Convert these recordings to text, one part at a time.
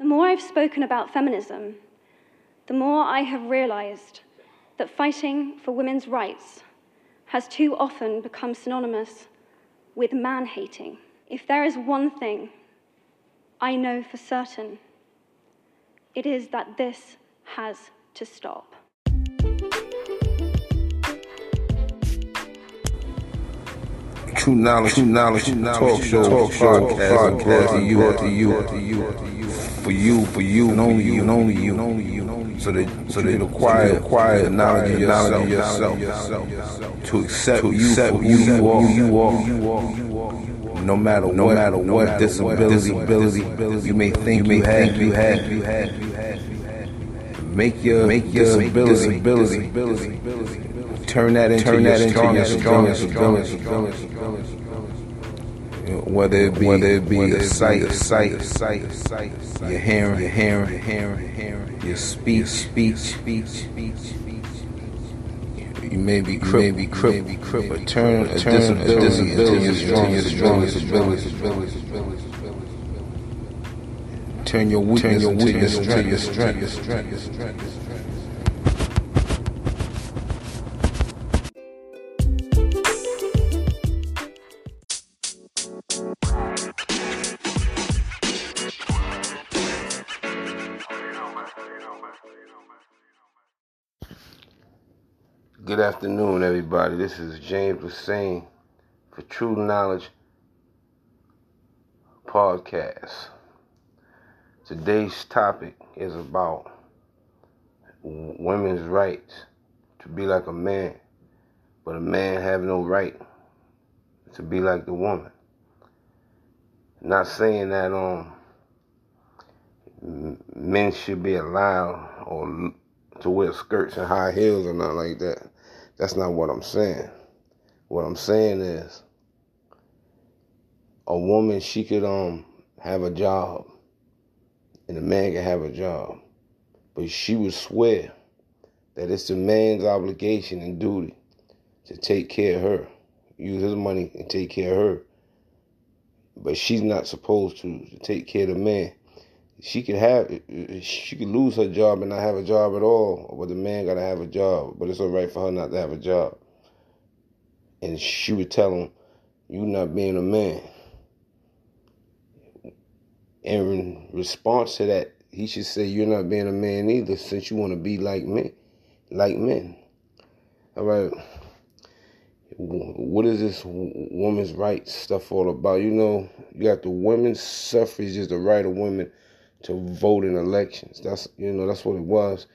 The more I've spoken about feminism, the more I have realized that fighting for women's rights has too often become synonymous with man hating. If there is one thing I know for certain, it is that this has to stop. True knowledge, true knowledge, true talk show, talk show, podcast, podcast, to you, to you, to you, for you, for you, and only you, and only you, and only you. So that, so that you acquire, acquire the knowledge of yourself, yourself, to accept, to accept who you are, who you are. No matter, no matter what disability, ability you may think you have, you have, you have, you have. Make your, make your disability, ability, turn that into turn that into your strongest ability. Whether it be whether it be a sight, a sight, sight, sight, your hearing, your hearing, your hearing, your hearing, your speech, speech, speech, speech, speech. You may be crippled, may be crippled, be crippled, but turn a disability into your strongest, strongest ability. Turn your weakness into your strength, your strength, your strength, your strength. Good afternoon, everybody. This is James Hussein for True Knowledge Podcast. Today's topic is about women's rights to be like a man, but a man have no right to be like the woman. Not saying that um men should be allowed or to wear skirts and high heels or nothing like that. That's not what I'm saying. What I'm saying is a woman she could um have a job and a man can have a job. But she would swear that it's the man's obligation and duty to take care of her, use his money and take care of her. But she's not supposed to, to take care of the man she could have uh, uh, she could lose her job and not have a job at all, but the man gotta have a job. But it's all right for her not to have a job. And she would tell him, "You not being a man." And in response to that, he should say, "You're not being a man either, since you want to be like me, like men." All right. What is this women's rights stuff all about? You know, you got the women's suffrage is the right of women to vote in elections. That's you know that's what it was.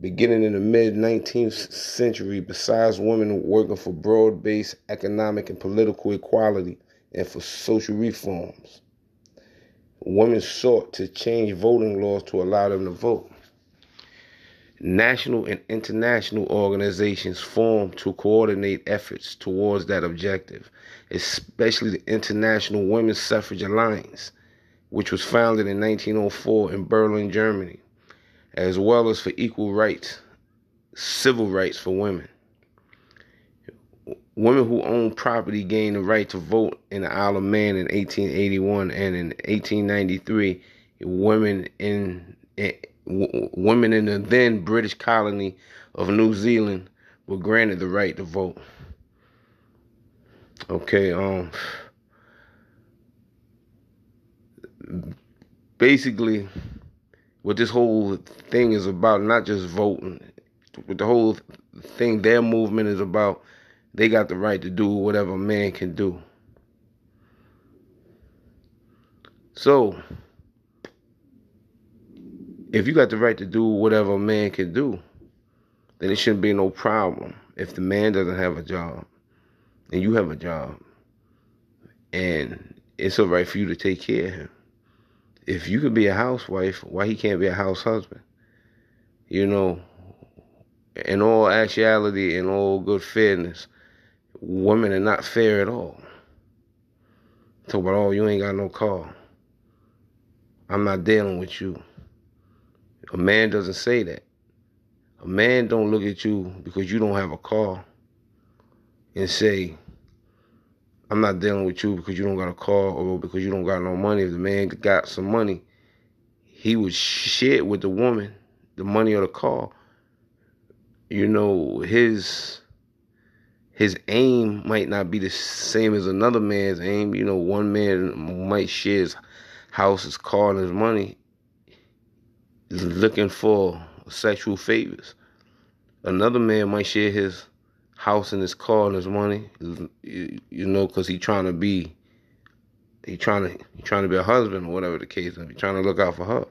Beginning in the mid 19th century, besides women working for broad-based economic and political equality and for social reforms, women sought to change voting laws to allow them to vote. National and international organizations formed to coordinate efforts towards that objective, especially the International Women's Suffrage Alliance which was founded in 1904 in Berlin, Germany, as well as for equal rights, civil rights for women. Women who owned property gained the right to vote in the Isle of Man in 1881 and in 1893, women in eh, women in the then British colony of New Zealand were granted the right to vote. Okay, um basically what this whole thing is about, not just voting, what the whole thing, their movement is about, they got the right to do whatever a man can do. So, if you got the right to do whatever a man can do, then it shouldn't be no problem if the man doesn't have a job and you have a job. And it's all right for you to take care of him if you could be a housewife, why he can't be a house husband? You know, in all actuality, in all good fairness, women are not fair at all. Talk about, oh, you ain't got no car. I'm not dealing with you. A man doesn't say that. A man don't look at you because you don't have a car and say, I'm not dealing with you because you don't got a car or because you don't got no money. If the man got some money, he would share with the woman the money or the car. You know, his his aim might not be the same as another man's aim. You know, one man might share his house, his car, and his money looking for sexual favors. Another man might share his house and his car and his money, you know, because he trying to be, he trying to, he trying to be a husband or whatever the case is. He trying to look out for her.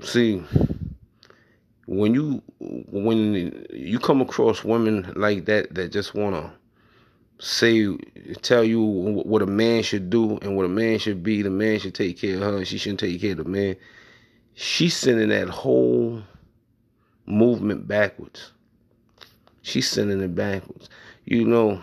See, when you when you come across women like that that just wanna say tell you what a man should do and what a man should be, the man should take care of her, and she shouldn't take care of the man. She's sending that whole movement backwards. She's sending it backwards. You know,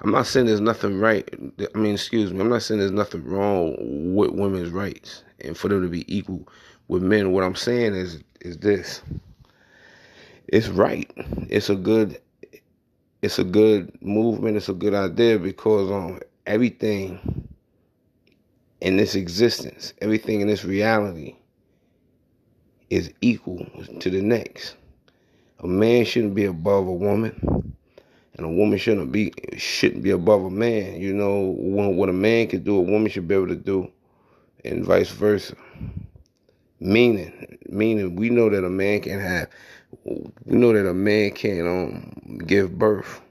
I'm not saying there's nothing right. I mean, excuse me. I'm not saying there's nothing wrong with women's rights and for them to be equal with men. What I'm saying is is this. It's right. It's a good it's a good movement, it's a good idea because um everything in this existence, everything in this reality is equal to the next. A man shouldn't be above a woman, and a woman shouldn't be shouldn't be above a man. You know, what a man can do, a woman should be able to do, and vice versa. Meaning, meaning, we know that a man can have, we know that a man can um give birth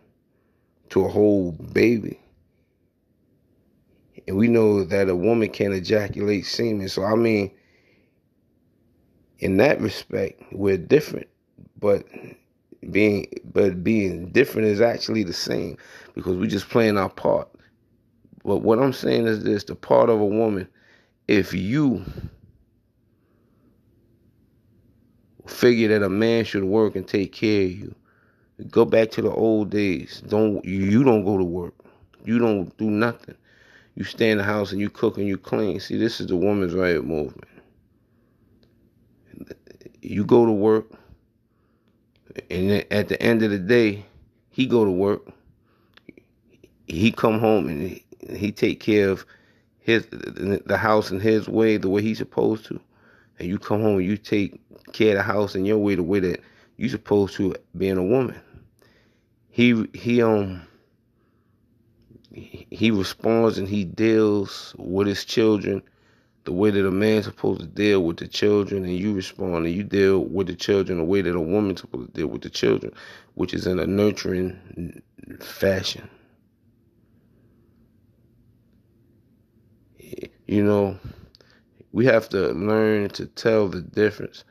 to a whole baby, and we know that a woman can ejaculate semen. So I mean, in that respect, we're different, but being but being different is actually the same because we're just playing our part. But what I'm saying is this: the part of a woman, if you figure that a man should work and take care of you. Go back to the old days. Don't you don't go to work. You don't do nothing. You stay in the house and you cook and you clean. See, this is the woman's right movement. You go to work, and at the end of the day, he go to work. He come home and he, take care of his the house in his way, the way he's supposed to and you come home and you take care of the house in your way the way that you supposed to being a woman. He he um he responds and he deals with his children the way that a man's supposed to deal with the children and you respond and you deal with the children the way that a woman's supposed to deal with the children, which is in a nurturing fashion. You know, we have to learn to tell the difference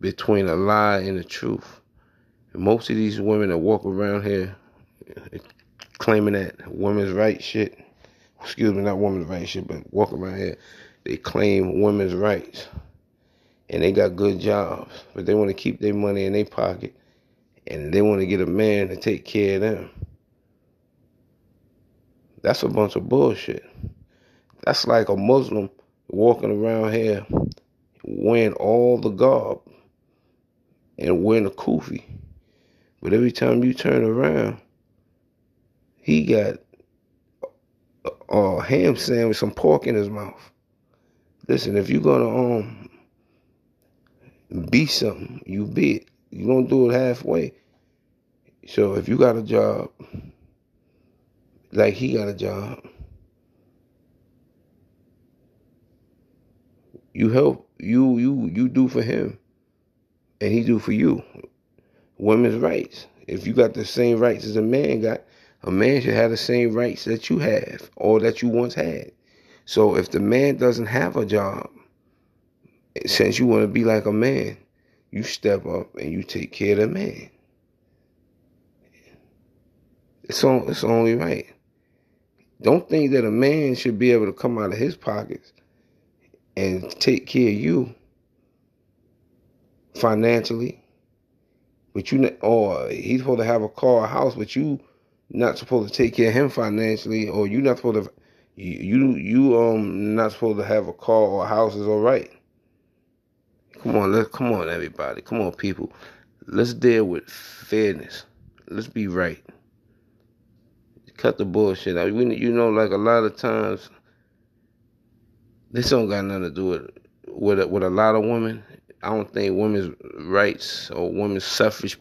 between a lie and the truth. Most of these women that walk around here eh, claiming that women's right shit, excuse me, not women's right shit, but walk around here, they claim women's rights. And they got good jobs, but they want to keep their money in their pocket and they want to get a man to take care of them. That's a bunch of bullshit. That's like a Muslim walking around here wearing all the garb and wearing a kufi. But every time you turn around, he got a, ham sandwich, some pork in his mouth. Listen, if you're gonna um be something, you be it. You don't do it halfway. So if you got a job, like he got a job, You help you you you do for him, and he do for you. Women's rights. If you got the same rights as a man got, a man should have the same rights that you have or that you once had. So if the man doesn't have a job, since you want to be like a man, you step up and you take care of the man. It's on, it's only right. Don't think that a man should be able to come out of his pockets and take care of you financially. But you, or he's supposed to have a car, a house, but you not supposed to take care of him financially, or you not supposed to, you you um not supposed to have a car or a house is all right. Come on, let come on everybody, come on people, let's deal with fairness. Let's be right. Cut the bullshit out. We, you know, like a lot of times this don't got nothing to do with with a, with a lot of women. I don't think women's rights or women's suffrage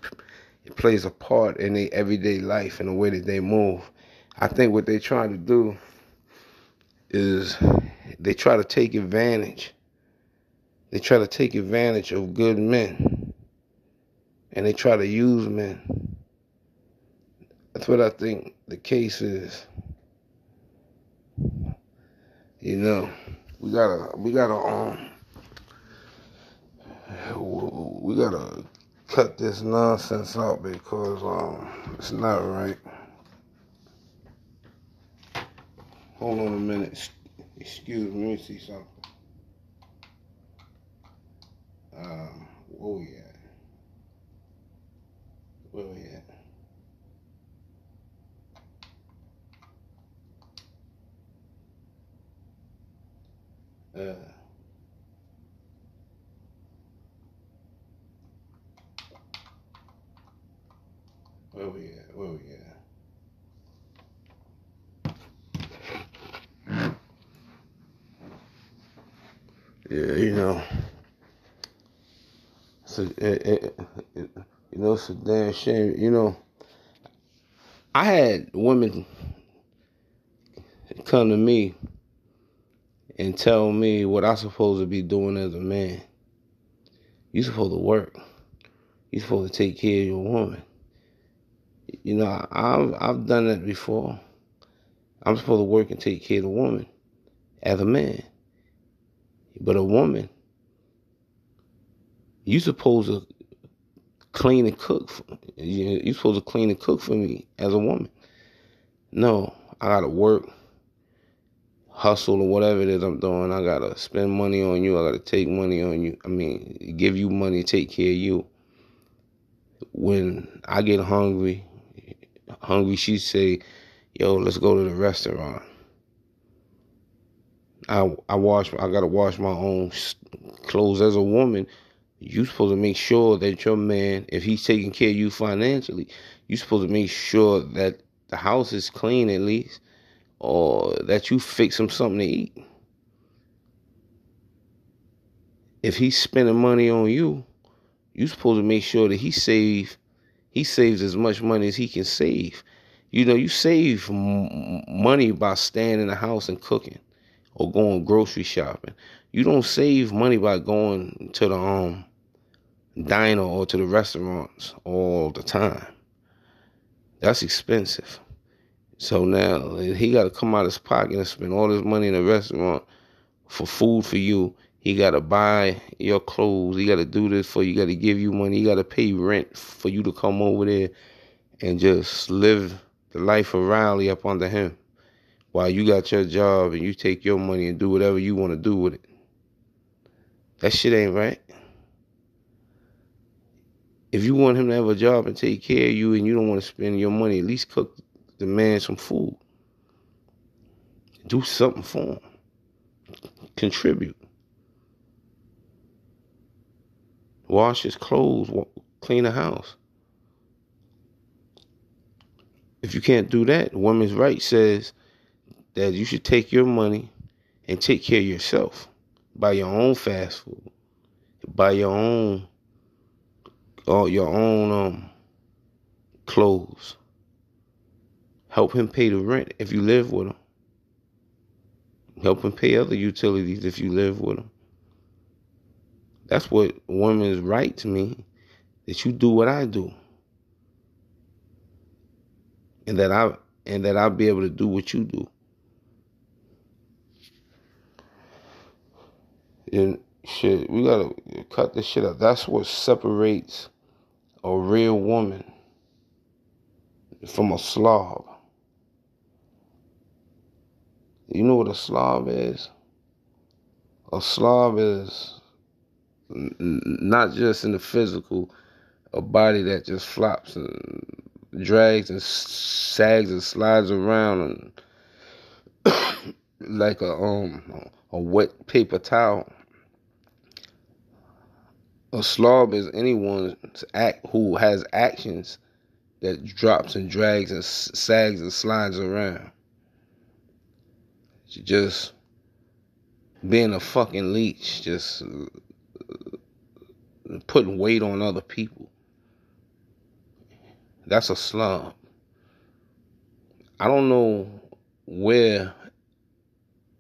it plays a part in their everyday life and the way that they move. I think what they're trying to do is they try to take advantage. They try to take advantage of good men. And they try to use men. That's what I think the case is. You know, we gotta we gotta um we gotta cut this nonsense out because um it's not right. Hold on a minute. Excuse me, let me see something. Um, where we? Where we at? Uh, where we at? Where we at? Yeah, you know, it's a, it, it, you know, it's a damn shame. You know, I had women come to me and tell me what I'm supposed to be doing as a man. You supposed to work. You supposed to take care of your woman. You know, I've I've done that before. I'm supposed to work and take care of the woman as a man. But a woman, you supposed to clean and cook. For, you supposed to clean and cook for me as a woman. No, I gotta work, hustle, or whatever it is I'm doing. I gotta spend money on you. I gotta take money on you. I mean, give you money, take care of you. When I get hungry, hungry, she say, "Yo, let's go to the restaurant." I I wash I gotta wash my own clothes as a woman. You supposed to make sure that your man, if he's taking care of you financially, you're supposed to make sure that the house is clean at least, or that you fix him something to eat. If he's spending money on you, you're supposed to make sure that he save he saves as much money as he can save. You know, you save money by staying in the house and cooking or going grocery shopping. You don't save money by going to the um diner or to the restaurants all the time. That's expensive. So now he got to come out of his pocket and spend all his money in a restaurant for food for you. He got to buy your clothes. He got to do this for you. Got to give you money. He got to pay rent for you to come over there and just live the life of Riley up under him while you got your job and you take your money and do whatever you want to do with it. That shit ain't right. If you want him to have a job and take care of you and you don't want to spend your money, at least cook the man some food. Do something for him. Contribute. Wash his clothes, clean the house. If you can't do that, women's right says that you should take your money and take care of yourself. Buy your own fast food. Buy your own all your own um clothes. Help him pay the rent if you live with him. Help him pay other utilities if you live with him. That's what women's right to me. That you do what I do. And that I and that I'll be able to do what you do. And shit, we gotta cut this shit out. That's what separates a real woman from a slob. You know what a slob is? A slob is not just in the physical, a body that just flops and drags and sags and slides around and like a um a wet paper towel. A slob is anyone act who has actions that drops and drags and sags and slides around. She just being a fucking leech, just uh, putting weight on other people. That's a slum. I don't know where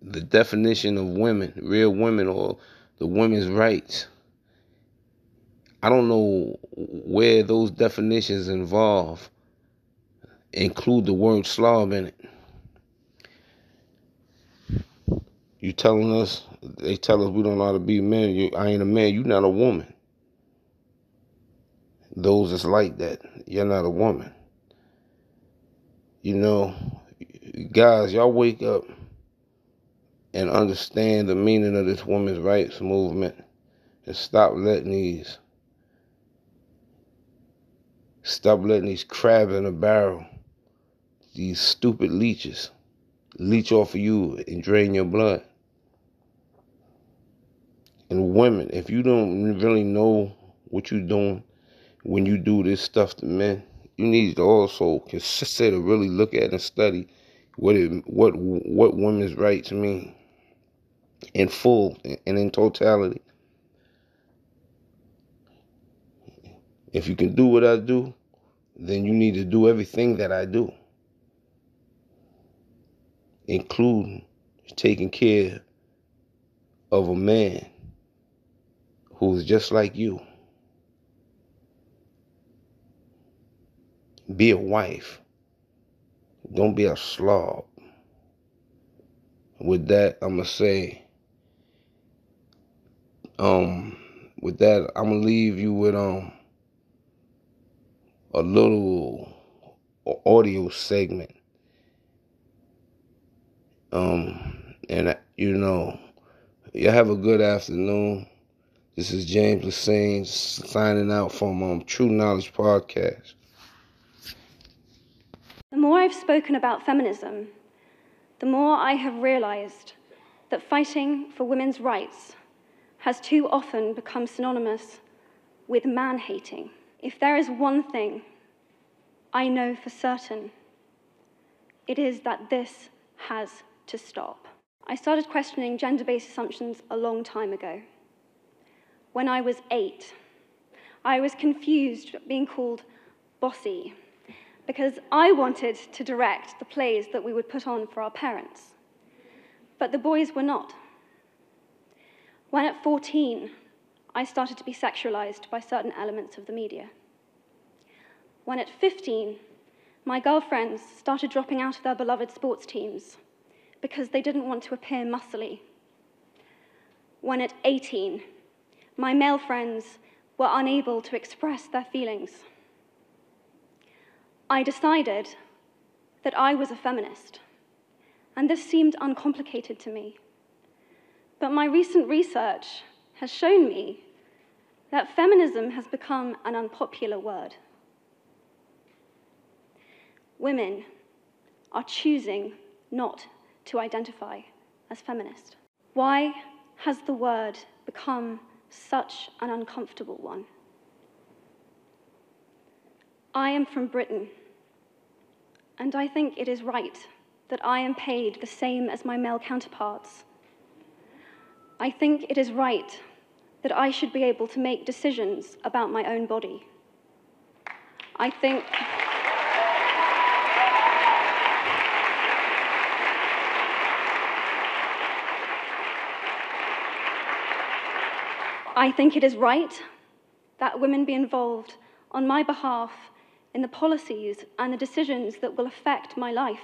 the definition of women, real women, or the women's rights. I don't know where those definitions involve include the word slob in it. You telling us they tell us we don't know how to be men. You, I ain't a man. You not a woman. Those that's like that, you're not a woman. You know, guys, y'all wake up and understand the meaning of this women's rights movement and stop letting these stop letting these crabs in a barrel, these stupid leeches, leech off of you and drain your blood. And women, if you don't really know what you're doing when you do this stuff to men, you need to also consider to really look at and study what it what what women's rights mean in full and in totality. If you can do what I do, then you need to do everything that I do, including taking care of a man who's just like you. Be a wife. Don't be a slob. With that, I'm going to say, um, with that, I'm going to leave you with, um, a little audio segment. Um, and you know, you have a good afternoon. This is James Lassane signing out from um, True Knowledge Podcast. The more I've spoken about feminism, the more I have realized that fighting for women's rights has too often become synonymous with man hating. If there is one thing I know for certain, it is that this has to stop. I started questioning gender based assumptions a long time ago. When I was eight, I was confused being called bossy because I wanted to direct the plays that we would put on for our parents. But the boys were not. When at 14, I started to be sexualized by certain elements of the media. When at 15, my girlfriends started dropping out of their beloved sports teams because they didn't want to appear muscly. When at 18, my male friends were unable to express their feelings. I decided that I was a feminist, and this seemed uncomplicated to me. But my recent research has shown me that feminism has become an unpopular word. Women are choosing not to identify as feminist. Why has the word become such an uncomfortable one? I am from Britain, and I think it is right that I am paid the same as my male counterparts I think it is right that I should be able to make decisions about my own body. I think. I think it is right that women be involved on my behalf in the policies and the decisions that will affect my life.